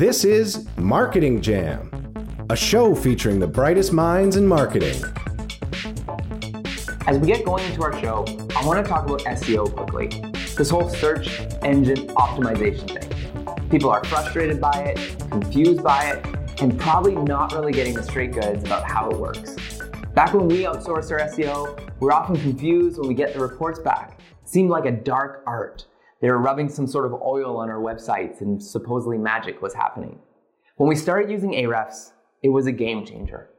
This is Marketing Jam, a show featuring the brightest minds in marketing. As we get going into our show, I want to talk about SEO quickly. This whole search engine optimization thing. People are frustrated by it, confused by it, and probably not really getting the straight goods about how it works. Back when we outsourced our SEO, we we're often confused when we get the reports back. It seemed like a dark art. They were rubbing some sort of oil on our websites and supposedly magic was happening. When we started using Ahrefs, it was a game changer.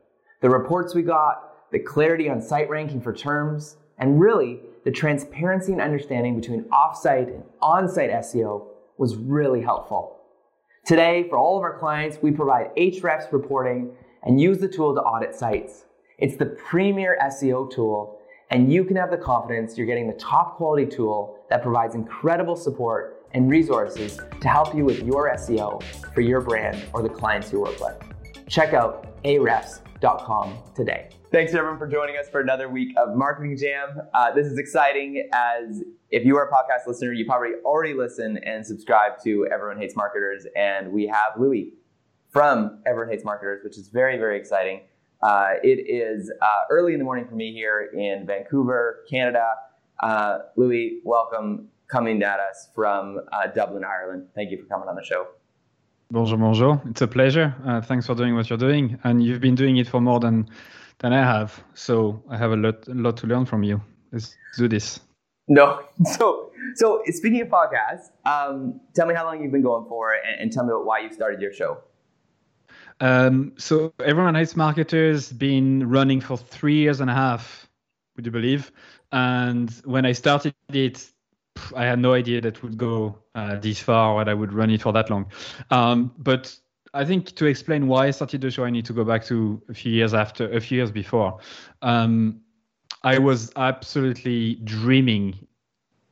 The reports we got, the clarity on site ranking for terms, and really the transparency and understanding between offsite and on-site SEO was really helpful. Today, for all of our clients, we provide Ahrefs reporting and use the tool to audit sites. It's the premier SEO tool, and you can have the confidence you're getting the top quality tool that provides incredible support and resources to help you with your SEO for your brand or the clients you work with. Check out ahrefs.com today. Thanks everyone for joining us for another week of Marketing Jam. Uh, this is exciting as if you are a podcast listener, you probably already listen and subscribe to Everyone Hates Marketers, and we have Louis from Everyone Hates Marketers, which is very, very exciting. Uh, it is uh, early in the morning for me here in Vancouver, Canada. Uh, Louis, welcome coming at us from uh, Dublin, Ireland. Thank you for coming on the show. Bonjour, bonjour. It's a pleasure. Uh, thanks for doing what you're doing, and you've been doing it for more than than I have. So I have a lot, a lot to learn from you. Let's do this. No, so so speaking of podcasts, um, tell me how long you've been going for, and, and tell me why you started your show. Um, so everyone hates marketers. Been running for three years and a half. Would you believe? And when I started it, I had no idea that would go uh, this far or that I would run it for that long. Um, but I think to explain why I started the show, I need to go back to a few years after, a few years before. Um, I was absolutely dreaming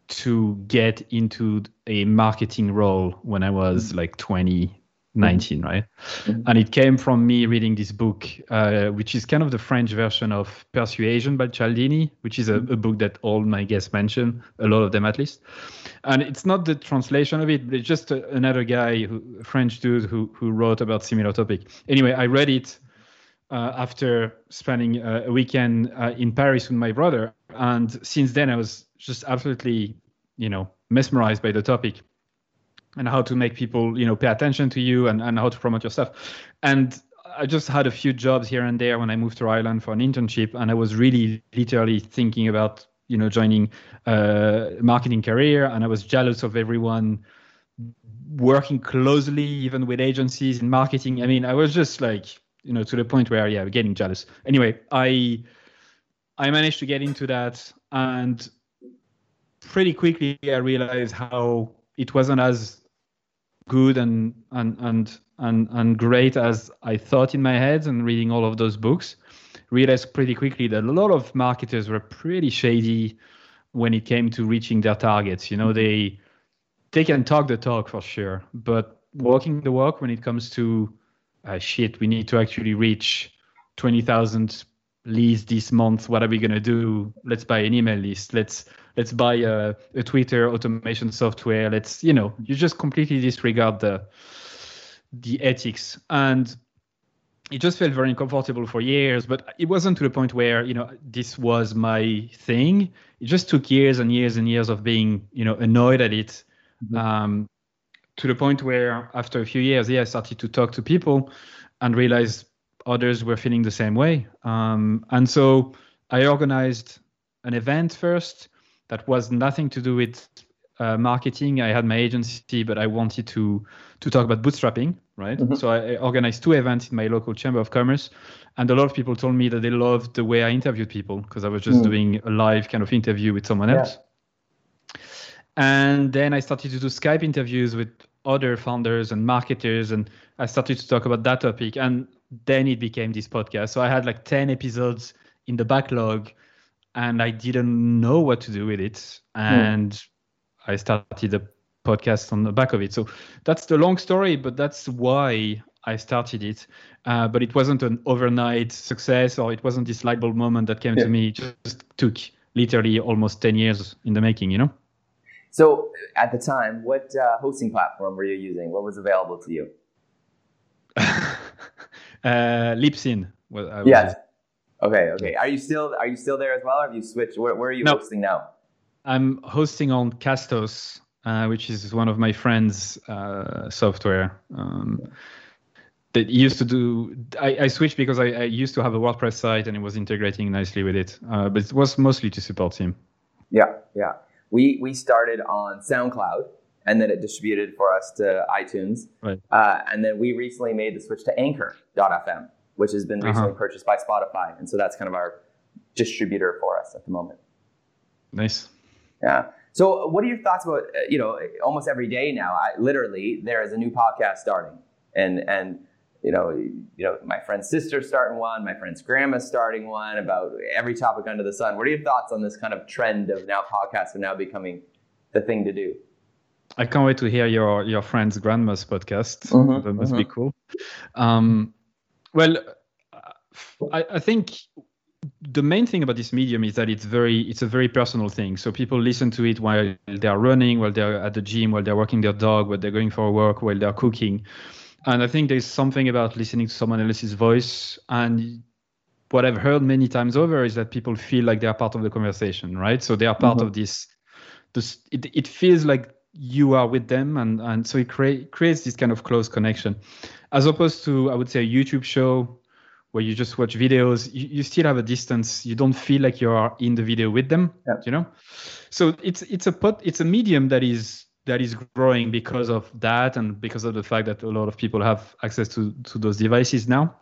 to get into a marketing role when I was like 20, 19, right? Mm-hmm. And it came from me reading this book, uh, which is kind of the French version of Persuasion by Cialdini, which is a, a, book that all my guests mention, a lot of them at least. And it's not the translation of it, but it's just a, another guy, who, French dude, who, who wrote about similar topic. Anyway, I read it uh, after spending a, a weekend uh, in Paris with my brother. And since then, I was just absolutely, you know, mesmerized by the topic and how to make people you know pay attention to you and, and how to promote your stuff. And i just had a few jobs here and there when i moved to ireland for an internship and i was really literally thinking about you know joining a marketing career and i was jealous of everyone working closely even with agencies in marketing. I mean i was just like you know to the point where yeah getting jealous. Anyway i i managed to get into that and pretty quickly i realized how it wasn't as good and and and and and great as I thought in my head and reading all of those books. Realized pretty quickly that a lot of marketers were pretty shady when it came to reaching their targets. You know, they they can talk the talk for sure, but walking the walk when it comes to uh, shit, we need to actually reach twenty thousand leads this month. What are we gonna do? Let's buy an email list. Let's let's buy a, a Twitter automation software. Let's, you know, you just completely disregard the the ethics and it just felt very uncomfortable for years but it wasn't to the point where you know this was my thing it just took years and years and years of being you know annoyed at it mm-hmm. um, to the point where after a few years yeah i started to talk to people and realized others were feeling the same way um, and so i organized an event first that was nothing to do with uh, marketing. I had my agency, but I wanted to to talk about bootstrapping, right? Mm-hmm. So I, organized two events in my local chamber of commerce, and a lot of people told me that they loved the way I interviewed people because I was just mm. doing a live kind of interview with someone else. Yeah. And then I started to do Skype interviews with other founders and marketers, and I started to talk about that topic. And then it became this podcast. So I had like 10 episodes in the backlog and I didn't know what to do with it. Hmm. And mm. I started a podcast on the back of it. So that's the long story, but that's why I started it. Uh, but it wasn't an overnight success or it wasn't this light bulb moment that came yeah. to me. It just took literally almost 10 years in the making, you know? So at the time, what uh, hosting platform were you using? What was available to you? Uh, Libsyn. Well, Yes. Okay. Okay. Are you still Are you still there as well? Or have you switched? Where, where are you No. hosting now? I'm hosting on Castos, uh, which is one of my friends' uh, software. Um, that used to do. I, I switched because I, I used to have a WordPress site and it was integrating nicely with it, uh, but it was mostly to support him. Yeah. Yeah. We we started on SoundCloud, and then it distributed for us to iTunes, Right. uh, and then we recently made the switch to Anchor.fm, which has been recently Uh-huh. purchased by Spotify, and so that's kind of our distributor for us at the moment. Nice. Yeah. So, what are your thoughts about uh, you know almost every day now? I, literally, there is a new podcast starting, and and you know you know my friend's sister's starting one, my friend's grandma's starting one about every topic under the sun. What are your thoughts on this kind of trend of now podcasts are now becoming the thing to do? I can't wait to hear your your friend's grandma's podcast. Mhm, that must be cool. Um, well, I, I think the main thing about this medium is that it's very it's a very personal thing. So people listen to it while they are running, while they're at the gym, while they're walking their dog, while they're going for a walk, while they're cooking. And I think there's something about listening to someone else's voice and what I've heard many times over is that people feel like they are part of the conversation, right? So they are part Mhm. of this. This it, it feels like you are with them, and and so it create, creates this kind of close connection, as opposed to I would say a YouTube show where you just watch videos. You, you still have a distance. You don't feel like you are in the video with them. Yeah. You know, so it's it's a pot, it's a medium that is that is growing because of that and because of the fact that a lot of people have access to to those devices now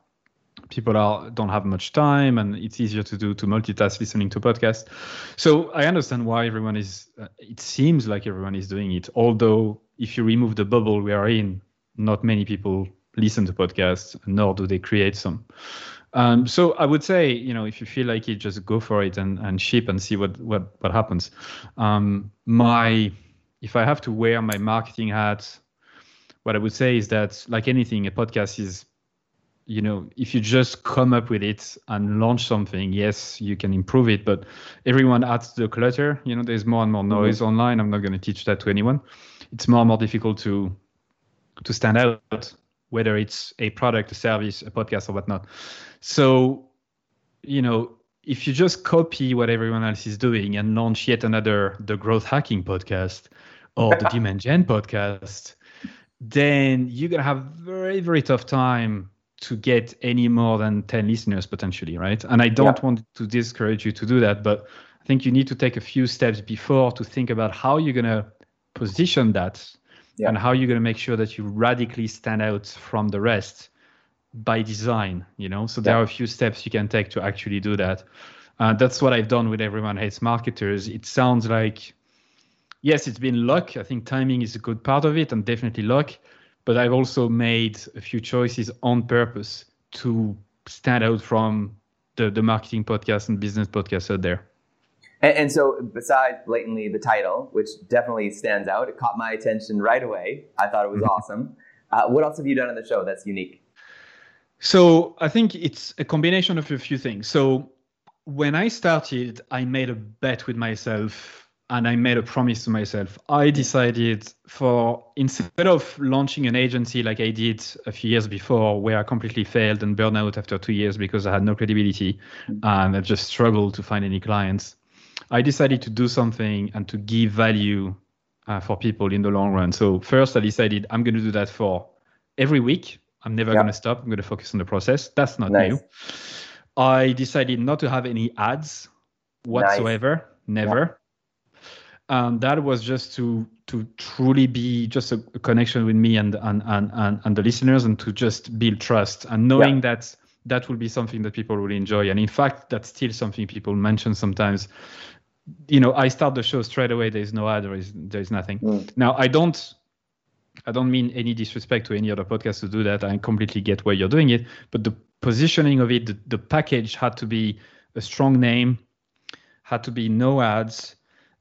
people are don't have much time and it's easier to do to multitask listening to podcasts. So i understand why everyone is uh, it seems like everyone is doing it. Although if you remove the bubble we are in not many people listen to podcasts nor do they create some. Um, so i would say you know if you feel like it just go for it and, and ship and see what what what happens. Um, my if i have to wear my marketing hat what i would say is that like anything a podcast is you know if you just come up with it and launch something yes you can improve it but everyone adds to the clutter. You know there's more and more mm-hmm. noise online. I'm not going to teach that to anyone. It's more and more difficult to to stand out whether it's a product a service a podcast or whatnot. So you know if you just copy what everyone else is doing and launch yet another the growth hacking podcast or the demand gen podcast then you're going to have very very tough time to get any more than 10 listeners potentially right and i don't Yeah. want to discourage you to do that but i think you need to take a few steps before to think about how you're going to position that Yeah. and how you're going to make sure that you radically stand out from the rest by design you know so there Yeah. are a few steps you can take to actually do that uh, that's what i've done with everyone hates marketers it sounds like yes it's been luck i think timing is a good part of it and definitely luck but i've also made a few choices on purpose to stand out from the, the marketing podcast and business podcasts out there And, and so, besides blatantly the title, which definitely stands out, it caught my attention right away. I thought it was awesome. Uh, what else have you done on the show that's unique? So I think it's a combination of a few things. So when I started, I made a bet with myself and I made a promise to myself. I decided for instead of launching an agency like I did a few years before, where I completely failed and burned out after two years because I had no credibility and I just struggled to find any clients, I decided to do something and to give value uh, for people in the long run. So first, I decided I'm going to do that for every week. I'm never Yeah. going to stop. I'm going to focus on the process. That's not Nice. new. I decided not to have any ads whatsoever. Never. And that was just to to truly be just a, a connection with me and and, and and and the listeners and to just build trust and knowing Yeah. that that will be something that people will enjoy. And in fact, that's still something people mention sometimes. You know, I start the show straight away. There's no ad. There is there is nothing. Mm. Now I don't I don't mean any disrespect to any other podcast to do that. I completely get why you're doing it, but the positioning of it, the, the package had to be a strong name, had to be no ads.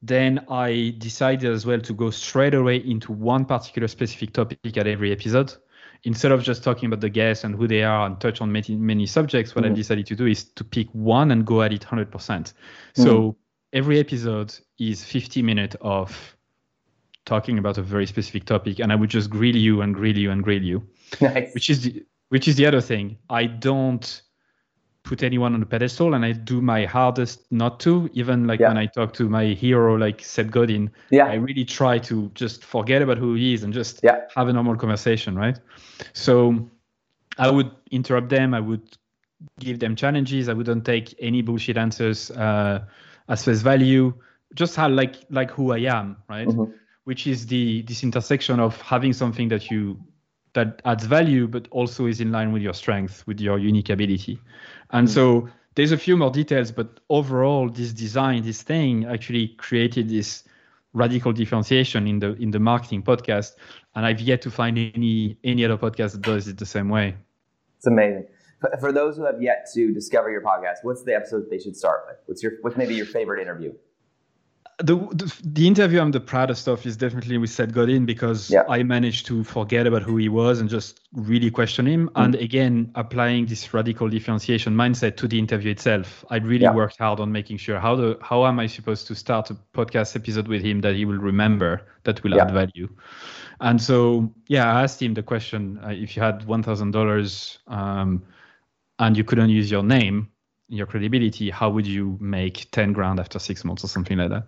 Then I decided as well to go straight away into one particular specific topic at every episode. Instead of just talking about the guests and who they are and touch on many, many subjects, what I've mm-hmm. decided to do is to pick one and go at it 100%. Mm-hmm. So every episode is 50 minutes of talking about a very specific topic and i would just grill you and grill you and grill you Nice. which is the which is the other thing. I don't put anyone on a pedestal and I do my hardest not to. Even like Yeah. when I talk to my hero like Seth Godin, Yeah. I really try to just forget about who he is and just Yeah. have a normal conversation, right? So I would interrupt them. I would give them challenges. I wouldn't take any bullshit answers uh, as face value. Just how like like who I am, right? Mhm. Which is the this intersection of having something that you that adds value, but also is in line with your strength, with your unique ability. And hmm. so there's a few more details, but overall, this design, this thing, actually created this radical differentiation in the in the marketing podcast. And I've yet to find any any other podcast that does it the same way. It's amazing. For, for those who have yet to discover your podcast, what's the episode they should start with? What's your what's maybe your favorite interview? The, the the interview I'm the proudest of is definitely with Seth Godin because Yeah. I managed to forget about who he was and just really question him. Mm. And again, applying this radical differentiation mindset to the interview itself, I really Yeah. worked hard on making sure how the how am I supposed to start a podcast episode with him that he will remember that will Yeah. add value. And so yeah, I asked him the question: uh, if you had one thousand dollars um, and you couldn't use your name, your credibility, how would you make 10 grand after six months or something like that?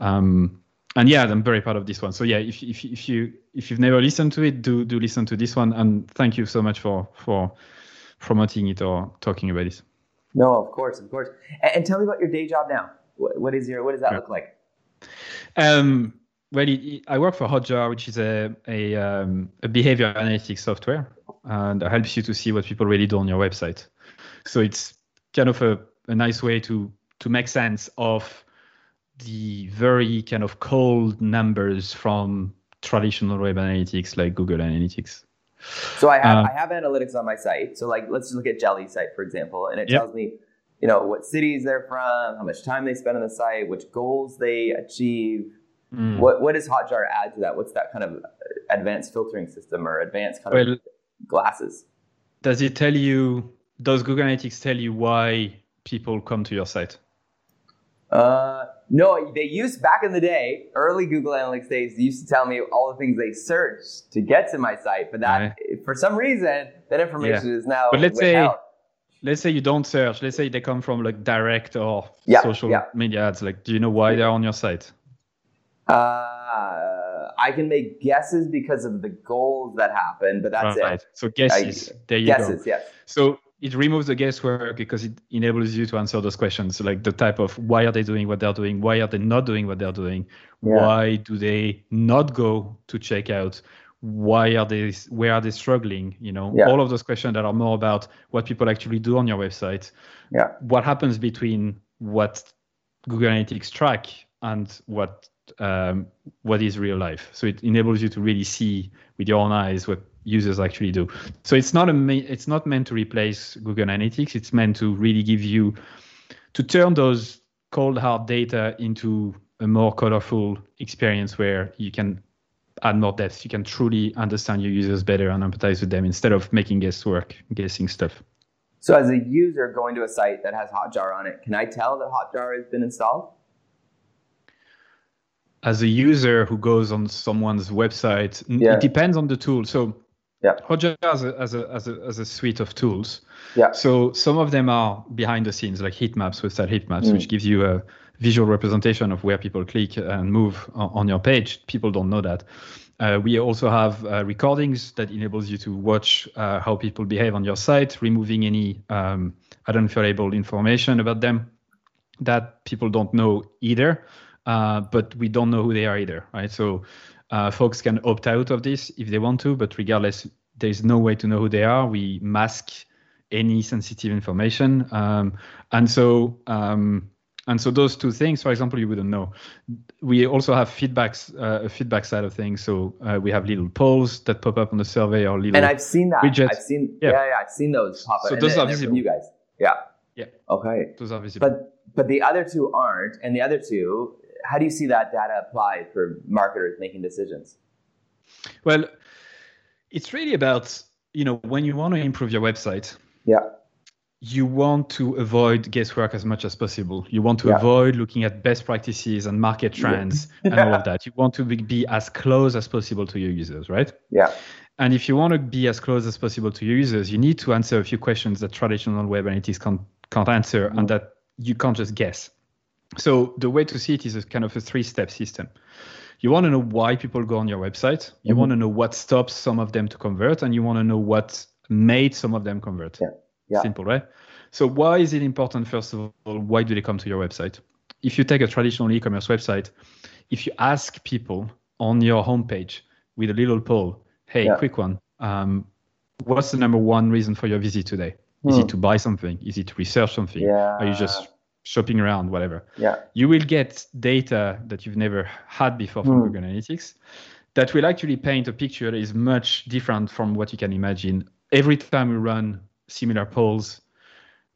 Um, and yeah, I'm very proud of this one. So yeah, if, if, if you if you've never listened to it, do do listen to this one. And thank you so much for for promoting it or talking about it. No, of course, of course. And, and tell me about your day job now. What, what is your what does that Yeah. look like? Um, well, it, it- I work for Hotjar, which is a a, um, a behavior analytics software, and it helps you to see what people really do on your website. So it's kind of a, a nice way to to make sense of the very kind of cold numbers from traditional web analytics like Google Analytics. So I have Um, I have analytics on my site. So like let's just look at Jelly's site for example, and it Yep. tells me, you know, what cities they're from, how much time they spend on the site, which goals they achieve. Mm. What what does Hotjar add to that? What's that kind of advanced filtering system or advanced kind Well, of glasses? does it tell you? Does Google Analytics tell you why people come to your site? Uh, no, they used back in the day, early Google Analytics days. They used to tell me all the things they searched to get to my site, but that for some reason that information is now. But let's say- withheld. let's say you don't search let's say they come from like direct or Yeah, social yeah. media ads like do you know why they're on your site Uh, I can make guesses because of the goals that happen, but that's right it. so guesses there you Guesses, go yes. so it removes the guesswork because it enables you to answer those questions like the type of why are they doing what they're doing why are they not doing what they're doing Yeah. why do they not go to check out why are they where are they struggling you know Yeah. all of those questions that are more about what people actually do on your website Yeah. what happens between what Google Analytics track and what um, what is real life. So it enables you to really see with your own eyes what users actually do. So it's not a it's not meant to replace Google Analytics. It's meant to really give you to turn those cold hard data into a more colorful experience where you can add more depth. You can truly understand your users better and empathize with them instead of making guesswork, guessing stuff. So as a user going to a site that has Hotjar on it, can I tell that Hotjar has been installed? as a user who goes on someone's website, Yeah. it depends on the tool. So Yeah. Hotjar has a, has, a, has, a, has a suite of tools. Yeah. So some of them are behind the scenes, like heat maps, with website heat maps, Mm. which gives you a visual representation of where people click and move on, on your page. People don't know that. Uh, we also have uh, recordings that enables you to watch uh, how people behave on your site, removing any um, identifiable information about them that people don't know either, uh, but we don't know who they are either, right? So uh, folks can opt out of this if they want to, but regardless, there's no way to know who they are. We mask any sensitive information, um, and so um, and so those two things, for example, you wouldn't know. We also have feedbacks, uh, a feedback side of things. So uh, we have little polls that pop up on the survey or little And I've seen that. Widgets. I've seen yeah. Yeah. yeah, I've seen those pop up. So and those they're- are and visible. you guys. Yeah. Yeah. Okay. those are visible. But but the other two aren't, and the other two, how do you see that data applied for marketers making decisions? Well, it's really about, you know, when you want to improve your website, Yeah. you want to avoid guesswork as much as possible. You want to Yeah. avoid looking at best practices and market trends and all of that. You want to be, be as close as possible to your users, right? Yeah. And if you want to be as close as possible to your users, you need to answer a few questions that traditional web analytics can't, can't answer mm-hmm. and that you can't just guess. So the way to see it is a kind of a three-step system. You want to know why people go on your website. You mm-hmm. want to know what stops some of them to convert, and you want to know what made some of them convert. Yeah. yeah. Simple, right? So why is it important? First of all, why do they come to your website? If you take a traditional e-commerce website, if you ask people on your homepage with a little poll, hey, yeah. quick one, um, what's the number one reason for your visit today? Is hmm. it to buy something? Is it to research something? Yeah. Are you just shopping around, whatever? Yeah. You will get data that you've never had before from hmm. Google Analytics that will actually paint a picture that is much different from what you can imagine. Every time we run similar polls,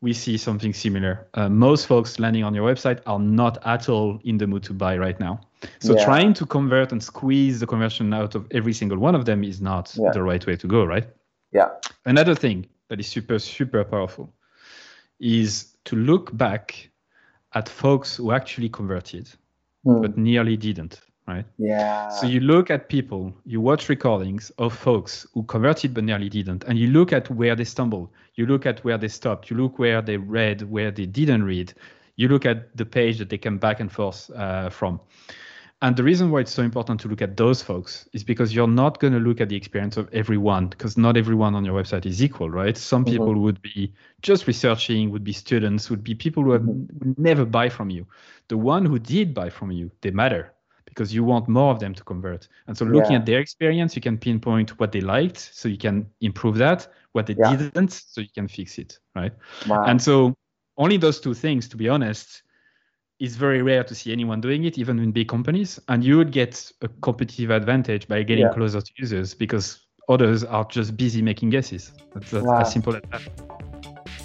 we see something similar. Uh, most folks landing on your website are not at all in the mood to buy right now. So yeah. trying to convert and squeeze the conversion out of every single one of them is not yeah. the right way to go, right? Yeah. Another thing that is super, super powerful is to look back at folks who actually converted, hmm. but nearly didn't right? Yeah. So you look at people, you watch recordings of folks who converted but nearly didn't, and you look at where they stumbled, you look at where they stopped, you look where they read, where they didn't read, you look at the page that they come back and forth uh, from. And the reason why it's so important to look at those folks is because you're not going to look at the experience of everyone, because not everyone on your website is equal, right? Some mm-hmm. people would be just researching, would be students, would be people who have, mm-hmm. would never buy from you. The one who did buy from you, they matter because you want more of them to convert. And so looking yeah. at their experience, you can pinpoint what they liked, so you can improve that, what they yeah. didn't, so you can fix it, right? Wow. And so only those two things, to be honest, is very rare to see anyone doing it, even in big companies. And you would get a competitive advantage by getting yeah. closer to users because others are just busy making guesses. That's, that's wow. as simple as that.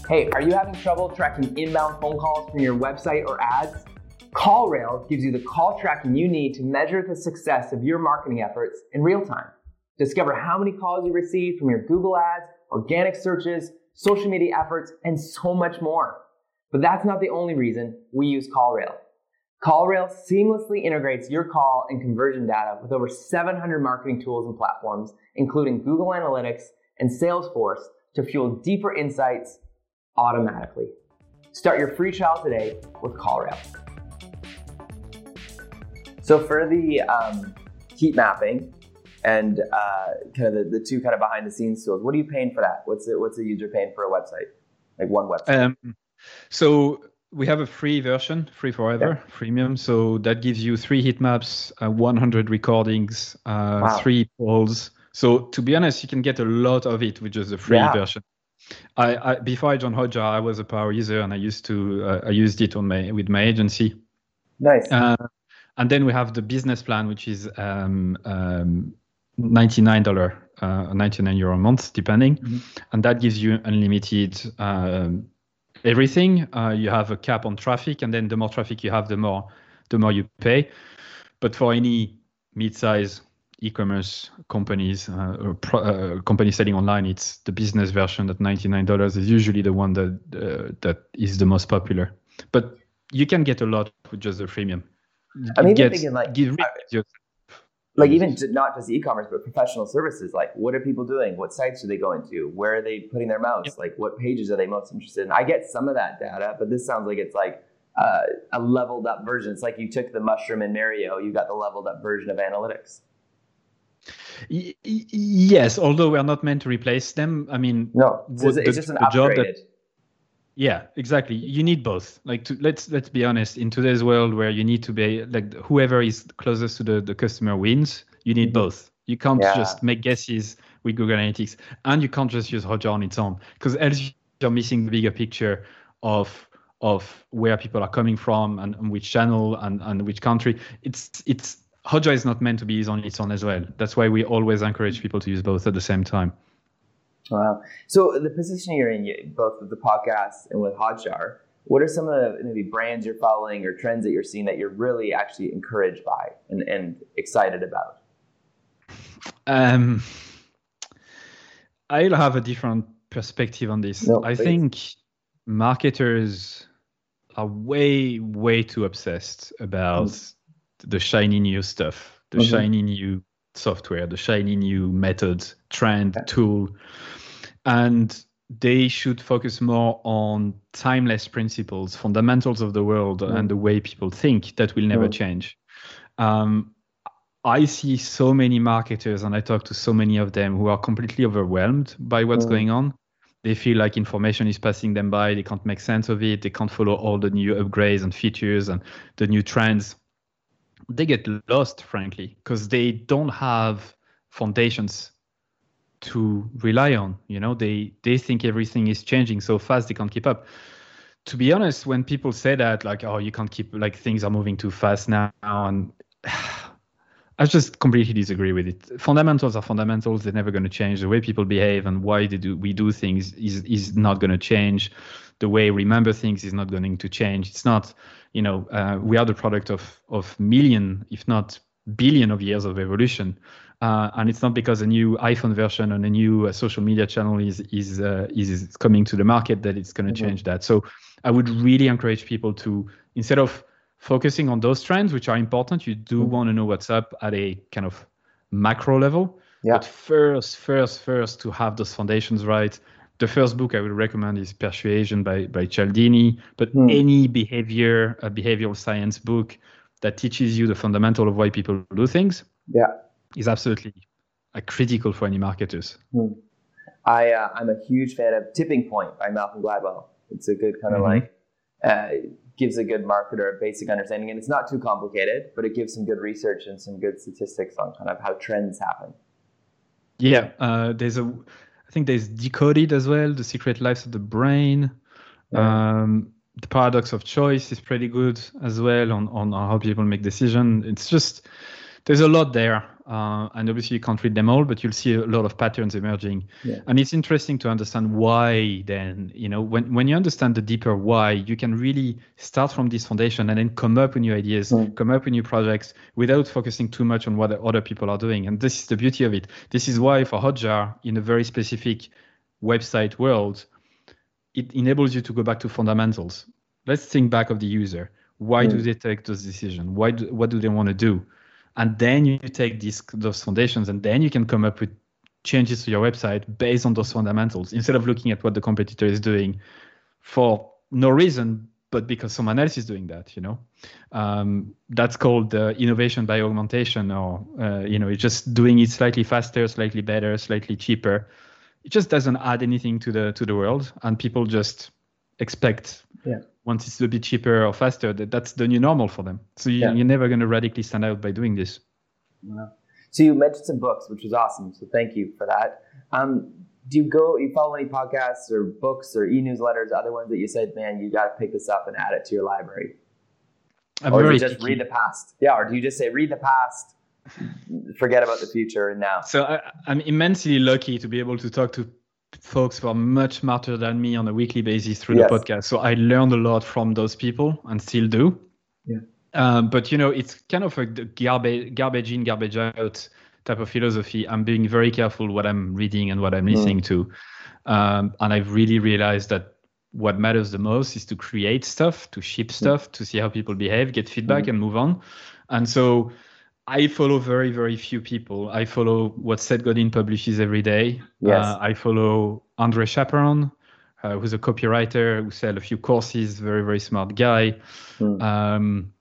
Hey, are you having trouble tracking inbound phone calls from your website or ads? CallRail gives you the call tracking you need to measure the success of your marketing efforts in real time. Discover how many calls you received from your Google ads, organic searches, social media efforts, and so much more. But that's not the only reason we use CallRail. CallRail seamlessly integrates your call and conversion data with over 700 marketing tools and platforms, including Google Analytics and Salesforce to fuel deeper insights automatically. Start your free trial today with CallRail. So for the um, heat mapping and uh, kind of the, the two kind of behind the scenes tools, what are you paying for that? What's it, what's a user paying for a website, like one website? Um, so we have a free version, free forever, yeah. freemium. So that gives you three heat maps, uh, 100 recordings, uh, wow. three polls. So to be honest, you can get a lot of it with just the free yeah. version. I, I, before I joined Hotjar, I was a power user and I used to uh, I used it on my with my agency. Nice. Uh, and then we have the business plan, which is um, um, $99, uh, 99 euro a month, depending. Mm-hmm. And that gives you unlimited um, everything. Uh, you have a cap on traffic, and then the more traffic you have, the more the more you pay. But for any mid-size e-commerce companies uh, or pro, uh, companies selling online, it's the business version at $99 is usually the one that uh, that is the most popular. But you can get a lot with just the freemium. I mean, even thinking like, like even not just e-commerce, but professional services. Like, what are people doing? What sites are they going to? Where are they putting their mouse? Yep. Like, what pages are they most interested in? I get some of that data, but this sounds like it's like uh, a leveled up version. It's like you took the mushroom and Mario, you got the leveled up version of analytics. Y- yes, although we are not meant to replace them. I mean, no, it's, it's just an upgraded. That, yeah, exactly. You need both. Like to, let's let's be honest. In today's world where you need to be like whoever is closest to the, the customer wins, you need mm-hmm. both. You can't yeah. just make guesses with Google Analytics, and you can't just use Hotjar on its own because else you're missing the bigger picture of of where people are coming from and, and which channel and, and which country. It's it's Hotjar is not meant to be used on its own as well. That's why we always encourage people to use both at the same time. Wow. So the position you're in, both with the podcast and with Hotjar, what are some of the maybe brands you're following or trends that you're seeing that you're really actually encouraged by and, and excited about? Um, I'll have a different perspective on this. No, I think marketers are way, way too obsessed about mm. the shiny new stuff, the mm-hmm. shiny new software, the shiny new method, trend, tool. And they should focus more on timeless principles, fundamentals of the world, mm. and the way people think that will never mm. change. Um, I see so many marketers, and I talk to so many of them who are completely overwhelmed by what's mm. going on. They feel like information is passing them by. They can't make sense of it. They can't follow all the new upgrades and features and the new trends. They get lost, frankly, because they don't have foundations to rely on. You know, they they think everything is changing so fast they can't keep up. To be honest, when people say that, like, oh, you can't keep like things are moving too fast now, and I just completely disagree with it. Fundamentals are fundamentals; they're never going to change. The way people behave and why they do we do things is is not going to change. The way we remember things is not going to change. It's not, you know, uh, we are the product of of million, if not billion, of years of evolution. Uh, and it's not because a new iPhone version and a new uh, social media channel is is uh, is coming to the market that it's going to mm-hmm. change that. So I would really encourage people to instead of focusing on those trends, which are important, you do mm-hmm. want to know what's up at a kind of macro level. Yeah. But first, first, first, to have those foundations right. The first book I would recommend is Persuasion by by Cialdini. But mm. any behavior, a behavioral science book that teaches you the fundamental of why people do things. Yeah is absolutely uh, critical for any marketers. Hmm. I uh, I'm a huge fan of Tipping Point by Malcolm Gladwell. It's a good kind of mm-hmm. like uh, gives a good marketer a basic understanding, and it's not too complicated, but it gives some good research and some good statistics on kind of how trends happen. Yeah, uh, there's a I think there's Decoded as well, The Secret Lives of the Brain. Yeah. Um, the paradox of choice is pretty good as well on, on how people make decisions. It's just there's a lot there uh, and obviously you can't read them all but you'll see a lot of patterns emerging. Yeah. and it's interesting to understand why then you know when, when you understand the deeper why you can really start from this foundation and then come up with new ideas mm. come up with new projects without focusing too much on what other people are doing. And this is the beauty of it. This is why for hotjar in a very specific website world it enables you to go back to fundamentals. Let's think back of the user. Why mm. do they take those decisions? Why do, what do they want to do and then you take these those foundations and then you can come up with changes to your website based on those fundamentals instead of looking at what the competitor is doing for no reason but because someone else is doing that you know? Um, that's called uh, innovation by augmentation or uh, you know it's just doing it slightly faster slightly better slightly cheaper. It just doesn't add anything to the to the world and people just expect yeah once it's a bit cheaper or faster, that, that's the new normal for them. So you, are never going to radically stand out by doing this. Wow. So you mentioned some books, which was awesome. So thank you for that. Um, do you go? You follow any podcasts or books or e-newsletters, other ones that you said, man, you got to pick this up and add it to your library? I'm or do you just picky. read the past? Yeah, or do you just say read the past, forget about the future and now? So I, I'm immensely lucky to be able to talk to folks who are much smarter than me on a weekly basis through yes. the podcast. So I learned a lot from those people and still do. Yeah. Um, but you know, it's kind of a garbage, garbage in, garbage out type of philosophy. I'm being very careful what I'm reading and what I'm listening mm. to. Um, and I've really realized that what matters the most is to create stuff, to ship mm. stuff, mm. to see how people behave, get feedback, mm. and move on. And so I follow very, very few people. I follow what Seth Godin publishes every day. Yes. Uh, I follow Andre Chaperon, uh, who's a copywriter who sells a few courses, very, very smart guy. Hmm. Um,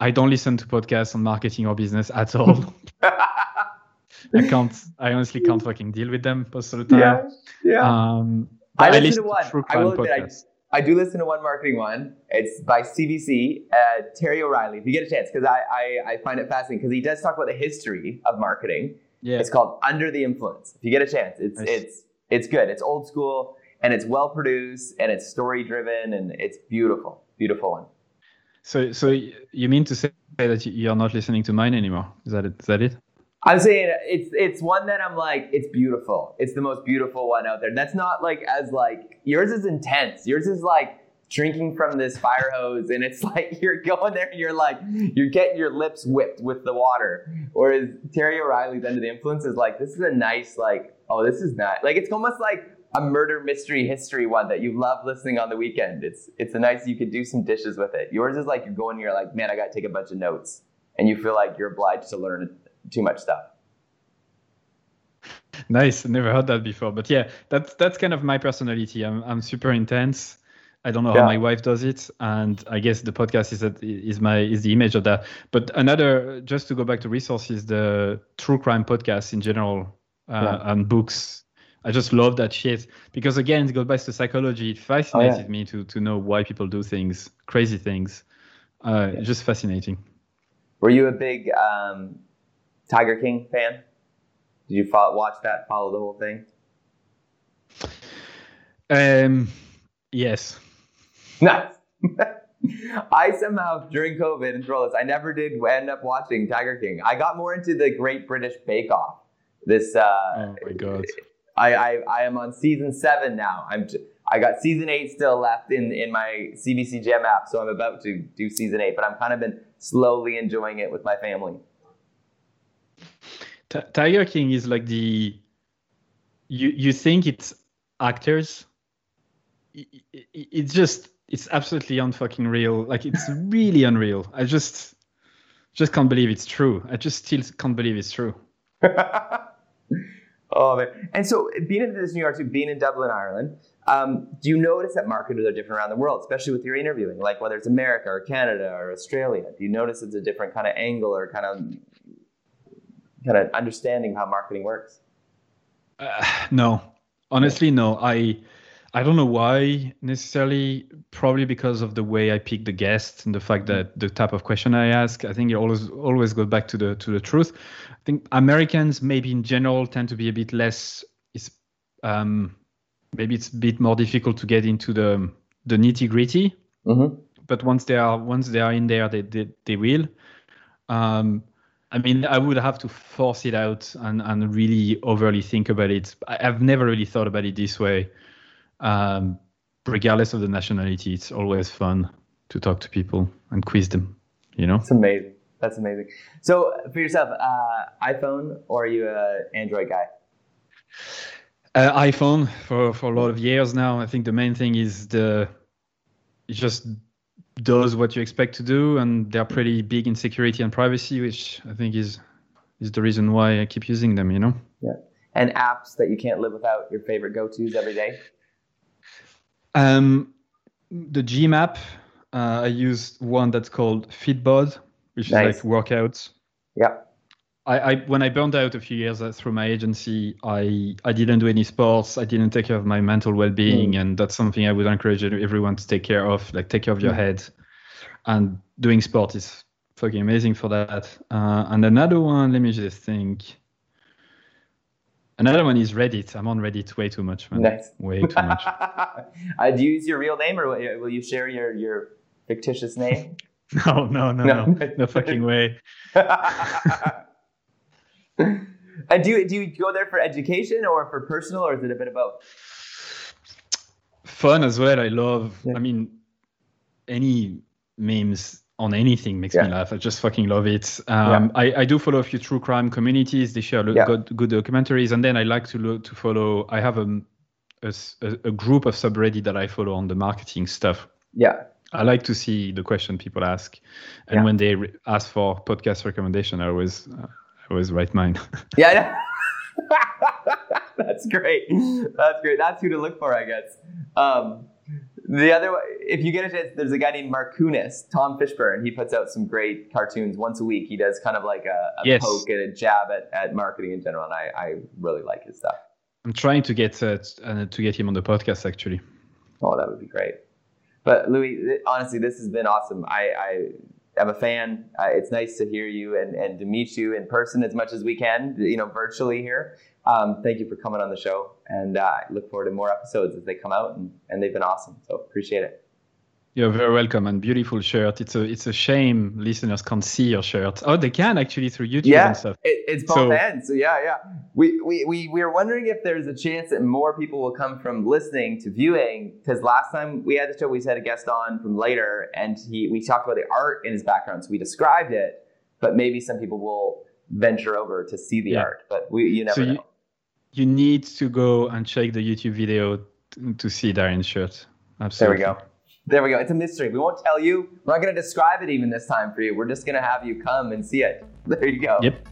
I don't listen to podcasts on marketing or business at all. I can't, I honestly can't fucking deal with them most of the time. Yeah. yeah. Um, I, listen I listen to one. I will admit, I do listen to one marketing one. It's by CBC, uh, Terry O'Reilly. If you get a chance, because I, I, I, find it fascinating because he does talk about the history of marketing. Yeah. It's called Under the Influence. If you get a chance, it's nice. it's it's good. It's old school and it's well produced and it's story driven and it's beautiful, beautiful one. So so you mean to say that you're not listening to mine anymore? Is that it? Is that it? I'm saying it's it's one that I'm like it's beautiful. It's the most beautiful one out there. That's not like as like yours is intense. Yours is like drinking from this fire hose and it's like you're going there and you're like you're getting your lips whipped with the water. Whereas Terry O'Reilly's Under the Influence is like this is a nice like oh this is not like it's almost like a murder mystery history one that you love listening on the weekend. It's it's a nice you could do some dishes with it. Yours is like you're going you're like man I got to take a bunch of notes and you feel like you're obliged to learn too much stuff. Nice. Never heard that before, but yeah, that's that's kind of my personality. I'm I'm super intense. I don't know yeah. how my wife does it, and I guess the podcast is that is my is the image of that. But another, just to go back to resources, the true crime podcast in general uh, yeah. and books. I just love that shit because again, it goes back to psychology. It fascinated oh, yeah. me to to know why people do things, crazy things. Uh, Just fascinating. Were you a big um, Tiger King fan? Did you follow, watch that? Follow the whole thing? Um, yes. Nice. I somehow during COVID and throw this, I never did end up watching Tiger King. I got more into the Great British Bake Off. This. Uh, oh my god. I, I I am on season seven now. I'm. I got season eight still left in in my CBC Gem app, so I'm about to do season eight. But I'm kind of been slowly enjoying it with my family. T- Tiger King is like the. You you think it's actors. it's just it's absolutely unfucking real. Like it's really unreal. I just just can't believe it's true. I just still can't believe it's true. oh man! And so being in this New York, being in Dublin, Ireland, um, do you notice that marketers are different around the world, especially with your interviewing, like whether it's America or Canada or Australia? Do you notice it's a different kind of angle or kind of kind of understanding how marketing works? Uh, no, honestly, no. I I don't know why necessarily. Probably because of the way I pick the guests and the fact that the type of question I ask. I think it always always goes back to the to the truth. I think Americans maybe in general tend to be a bit less. Is um, maybe it's a bit more difficult to get into the the nitty gritty. Mm-hmm. But once they are once they are in there, they they, they will. Um, I mean, I would have to force it out and, and really overly think about it. I've never really thought about it this way um, regardless of the nationality, it's always fun to talk to people and quiz them. You know, it's amazing. That's amazing. So, for yourself, uh, iPhone or are you an Android guy? Uh, iPhone for for a lot of years now. I think the main thing is the just does what you expect to do, and they're pretty big in security and privacy, which I think is is the reason why I keep using them. You know. Yeah. And apps that you can't live without. Your favorite go tos every day. Um, the Gmap, uh, I use one that's called Fitbod, which nice. is like workouts. Yeah. I, I, when I burned out a few years uh, through my agency, I I didn't do any sports. I didn't take care of my mental well-being, mm. and that's something I would encourage everyone to take care of. Like take care of your mm. head, and doing sport is fucking amazing for that. Uh, and another one, let me just think. Another one is Reddit. I'm on Reddit way too much, man. Nice. Way too much. uh, do you use your real name or will you share your, your fictitious name? no, no, no, no, no, no fucking way. and do you, do you go there for education or for personal or is it a bit of both? Fun as well. I love, yeah. I mean, any memes on anything makes yeah. me laugh. I just fucking love it. Um, yeah. I, I do follow a few true crime communities. They share yeah. good, good documentaries, and then I like to look, to follow. I have a, a, a group of subreddit that I follow on the marketing stuff. Yeah. I like to see the question people ask, and when they re- ask for podcast recommendation, I always uh, I always write mine. yeah. That's great. That's great. That's who to look for, I guess. Um, the other, if you get a chance, there's a guy named Marketoonist, Tom Fishburne. He puts out some great cartoons once a week. He does kind of like a, a yes. poke and a jab at, at marketing in general, and I, I really like his stuff. I'm trying to get uh, to get him on the podcast actually. Oh, that would be great. But Louis, honestly, this has been awesome. I, I am a fan. Uh, it's nice to hear you and, and to meet you in person as much as we can, you know, virtually here. Um, thank you for coming on the show, and uh, I look forward to more episodes as they come out, and, and they've been awesome. So appreciate it. You're very welcome and beautiful shirt. It's a it's a shame listeners can't see your shirt. Oh, they can actually through YouTube yeah, and stuff. It, it's both so, ends. So yeah, yeah. We, we we we are wondering if there's a chance that more people will come from listening to viewing. Because last time we had the show, we had a guest on from later, and he we talked about the art in his background, so we described it. But maybe some people will venture over to see the yeah. art. But we you never so know. You, you need to go and check the YouTube video to, to see Darren's shirt. Absolutely. There we go. There we go. It's a mystery. We won't tell you. We're not going to describe it even this time for you. We're just going to have you come and see it. There you go. Yep.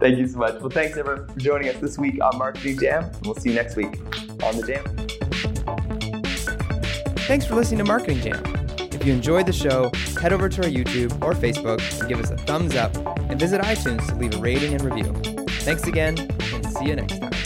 Thank you so much. Well, thanks everyone for joining us this week on Marketing Jam. We'll see you next week on the Jam. Thanks for listening to Marketing Jam. If you enjoyed the show, head over to our YouTube or Facebook and give us a thumbs up and visit iTunes to leave a rating and review. Thanks again and see you next time.